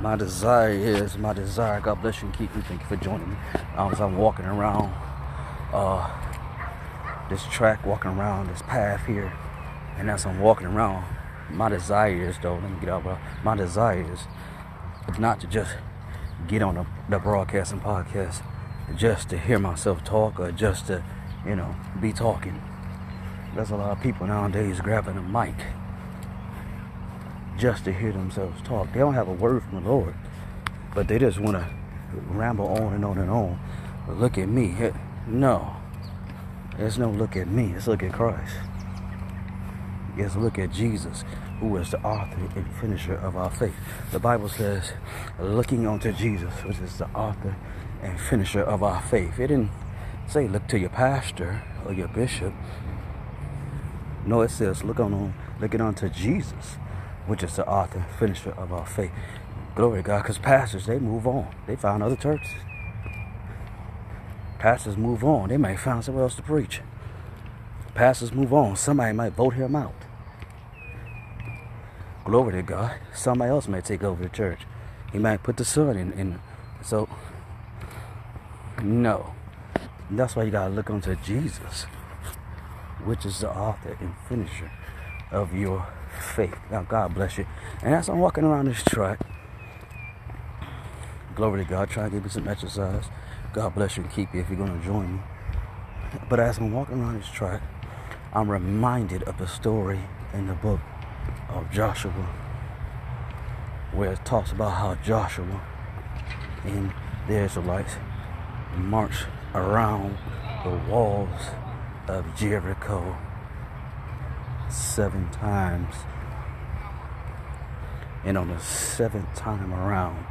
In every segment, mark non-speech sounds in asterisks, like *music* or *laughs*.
My desire is, my desire, God bless you and keep you. Thank you for joining me. Um, as I'm walking around uh, this track, walking around this path here, and as I'm walking around, my desire is, though, let me get out, bro. My desire is not to just get on the, the broadcasting podcast just to hear myself talk or just to, you know, be talking. There's a lot of people nowadays grabbing a mic just to hear themselves talk. They don't have a word from the Lord, but they just want to ramble on and on and on. But look at me. No. There's no look at me. It's look at Christ. It's look at Jesus, who is the author and finisher of our faith. The Bible says, looking unto Jesus, which is the author and finisher of our faith. It didn't say look to your pastor or your bishop. No, it says look on looking unto Jesus, which is the author and finisher of our faith. Glory to God, because pastors they move on. They find other churches. Pastors move on. They might find somewhere else to preach. Pastors move on. Somebody might vote him out. Glory to God. Somebody else might take over the church. He might put the son in. in so no. That's why you gotta look unto Jesus, which is the author and finisher of your faith. Now, God bless you. And as I'm walking around this track, glory to God, try to give you some exercise. God bless you and keep you if you're gonna join me. But as I'm walking around this track, I'm reminded of the story in the book of Joshua, where it talks about how Joshua and the Israelites marched around the walls of Jericho seven times. And on the seventh time around,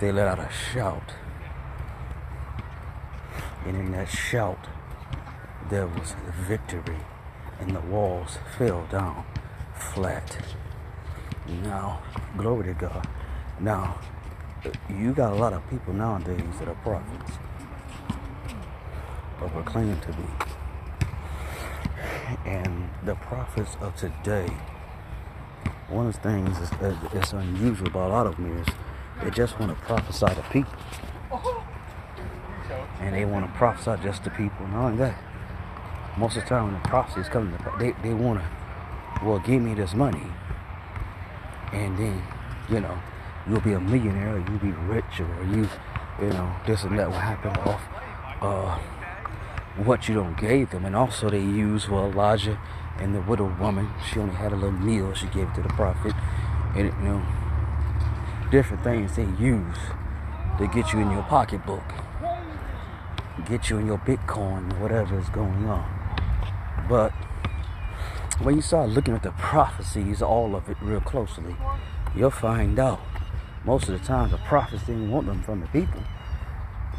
they let out a shout. And in that shout, there was victory, and the walls fell down flat. Now, glory to God. Now, you got a lot of people nowadays that are prophets or proclaim to be. And the prophets of today, one of the things that's unusual about a lot of them is they just want to prophesy to people. And they want to prophesy just to people. Not only that, most of the time when the prophecies come, they, they want to, well, give me this money. And then, you know, you'll be a millionaire, or you'll be rich, or you, you know, this and that will happen off uh, what you don't gave them. And also they use well Elijah and the widow woman. She only had a little meal she gave to the prophet, and you know, different things they use to get you in your pocketbook, get you in your Bitcoin, whatever is going on. But when you start looking at the prophecies, all of it real closely, you'll find out most of the time the prophets didn't want them from the people.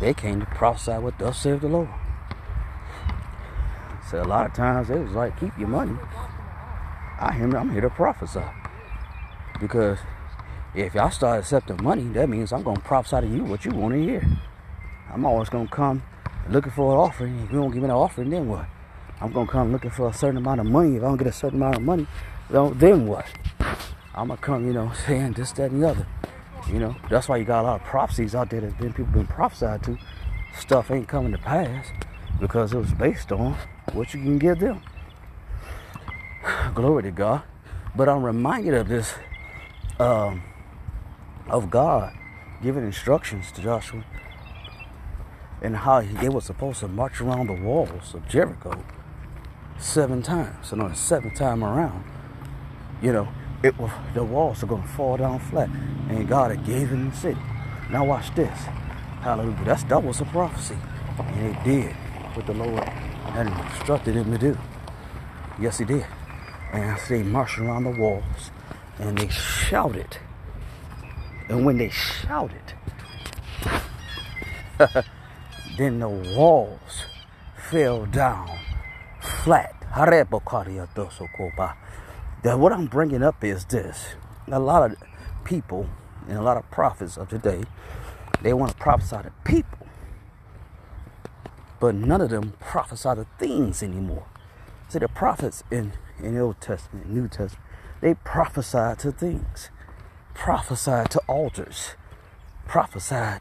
They came to prophesy what thus saith the Lord. So a lot of times it was like, keep your money. I am I'm here to prophesy. Because if y'all start accepting money, that means I'm gonna prophesy to you what you want to hear. I'm always gonna come looking for an offering. If you don't give me an offering, then what? I'm gonna come looking for a certain amount of money. If I don't get a certain amount of money, then what? I'm gonna come, you know, *laughs* saying this, that, and the other. You know, that's why you got a lot of prophecies out there that been people been prophesied to. Stuff ain't coming to pass because it was based on what you can give them. Glory to God. But I'm reminded of this, um, of God giving instructions to Joshua and how he, they were supposed to march around the walls of Jericho seven times. And on the seventh time around, you know, it was the walls are gonna fall down flat, and God had him the city. Now watch this, Hallelujah. That's that was a prophecy, and it did what the Lord had instructed him to do. Yes, he did. And they marched around the walls, and they shouted. And when they shouted, *laughs* then the walls fell down flat that what I'm bringing up is this. A lot of people and a lot of prophets of today, they want to prophesy to people. But none of them prophesy to things anymore. See, the prophets in, in the Old Testament, New Testament, they prophesy to things. Prophesy to altars. Prophesy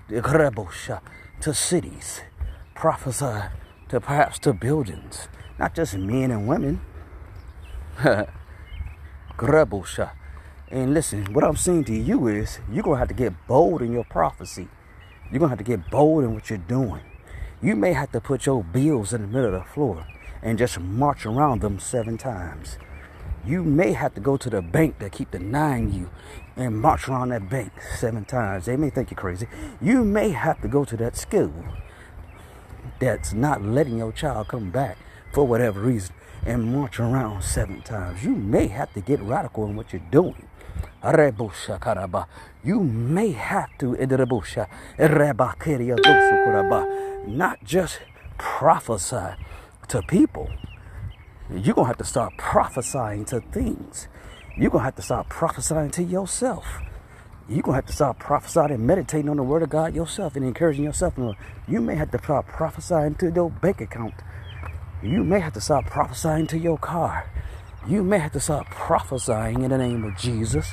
to cities. Prophesy to perhaps to buildings. Not just men and women. *laughs* And listen, what I'm saying to you is you're going to have to get bold in your prophecy. You're going to have to get bold in what you're doing. You may have to put your bills in the middle of the floor and just march around them seven times. You may have to go to the bank that keep denying you and march around that bank seven times. They may think you're crazy. You may have to go to that school that's not letting your child come back for whatever reason and march around seven times. You may have to get radical in what you're doing. You may have to not just prophesy to people. You're to have to start prophesying to things. You're to have to start prophesying to yourself. You're to have to start prophesying and meditating on the word of God yourself and encouraging yourself. You may have to start prophesying to your bank account. You may have to start prophesying to your car. You may have to start prophesying in the name of Jesus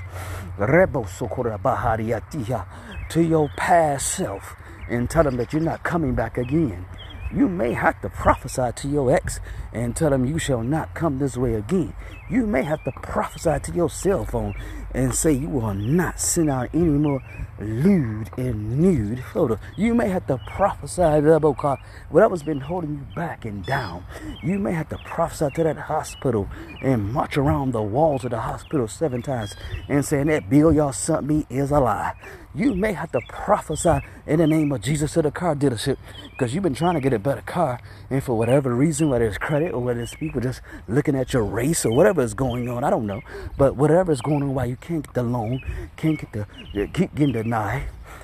to your past self and tell them that you're not coming back again. You may have to prophesy to your ex and tell them you shall not come this way again. You may have to prophesy to your cell phone and say you will not send out any more lewd and nude photos. You may have to prophesy to whatever's been holding you back and down. You may have to prophesy to that hospital and march around the walls of the hospital seven times and saying that bill y'all sent me is a lie. You may have to prophesy in the name of Jesus to the car dealership because you've been trying to get a better car, and for whatever reason, whether it's credit or whether it's people just looking at your race or whatever is going on, I don't know. But whatever is going on, why you can't get the loan, can't get the keep getting denied,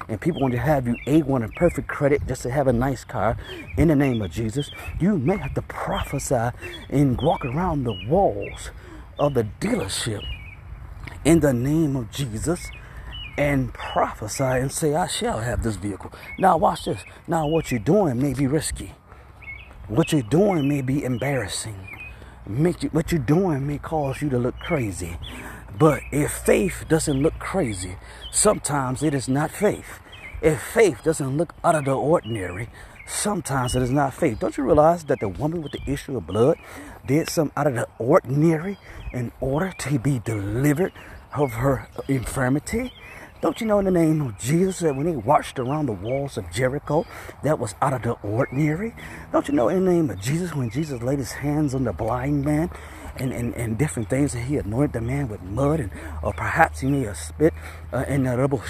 and people want to have you A1 and perfect credit just to have a nice car in the name of Jesus, you may have to prophesy and walk around the walls of the dealership in the name of Jesus and prophesy and say, I shall have this vehicle. Now, watch this. Now, what you're doing may be risky. What you're doing may be embarrassing. Make you, what you're doing may cause you to look crazy. But if faith doesn't look crazy, sometimes it is not faith. If faith doesn't look out of the ordinary, sometimes it is not faith. Don't you realize that the woman with the issue of blood did something out of the ordinary in order to be delivered of her infirmity? Don't you know in the name of Jesus that when he marched around the walls of Jericho, that was out of the ordinary? Don't you know in the name of Jesus when Jesus laid his hands on the blind man and, and, and different things that he anointed the man with mud and or perhaps he may have spit uh, in the rebel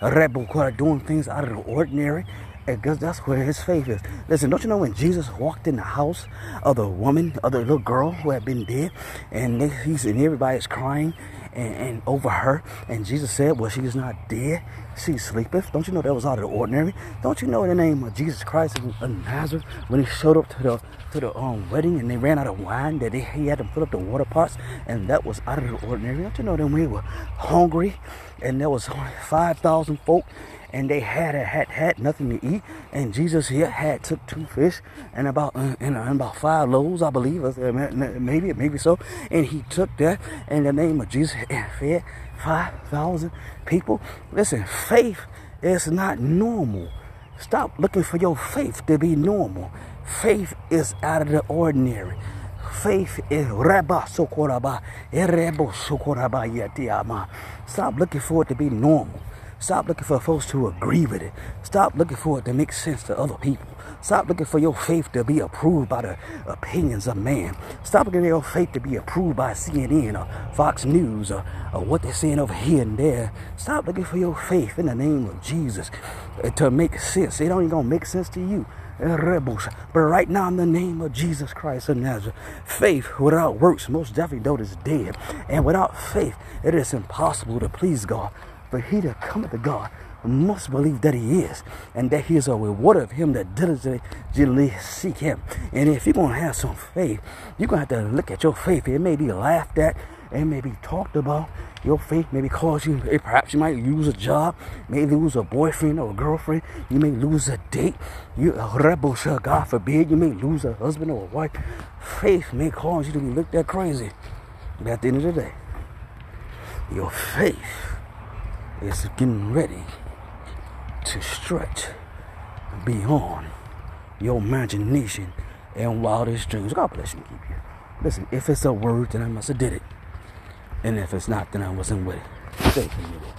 a rebel doing things out of the ordinary? Because that's where his faith is. Listen, don't you know when Jesus walked in the house of the woman, of the little girl who had been dead, and they, he's and everybody's crying, and, and over her. And Jesus said, Well, she's not dead, she sleepeth. Don't you know that was out of the ordinary? Don't you know in the name of Jesus Christ of Nazareth, when he showed up to the to the um, wedding and they ran out of wine, that they, he had to fill up the water pots, and that was out of the ordinary. Don't you know that we were hungry and there was only 5,000 folk and they had a, had had nothing to eat. And Jesus here had took two fish and about uh, and, uh, and, about five loaves, I believe, uh, maybe maybe so. And he took that in the name of Jesus and fed five thousand people. Listen, faith is not normal. Stop looking for your faith to be normal. Faith is out of the ordinary. Faith is Rabba Sokoraba, Erebo Sokoraba Yatiama. Stop looking for it to be normal. Stop looking for folks to agree with it. Stop looking for it to make sense to other people. Stop looking for your faith to be approved by the opinions of man. Stop looking for your faith to be approved by CNN or Fox News or, or what they're saying over here and there. Stop looking for your faith in the name of Jesus eh, to make sense. It even gonna make sense to you. Eh, Rebels. But right now, in the name of Jesus Christ of Nazareth, faith without works most definitely though is dead. And without faith, it is impossible to please God. But he that cometh to God must believe that he is, and that he is a rewarder of him that diligently seek him. And if you're going to have some faith, you're going to have to look at your faith. It may be laughed at, it may be talked about. Your faith may cause you, perhaps you might lose a job, may lose a boyfriend or a girlfriend, you may lose a date, you, a rebel, God forbid, you may lose a husband or a wife. Faith may cause you to be looked at crazy. But at the end of the day, your faith is getting ready to stretch beyond your imagination and wildest dreams. God bless you and keep you. Listen, if it's a word, then I must have did it. And if it's not, then I wasn't with it. Thank you.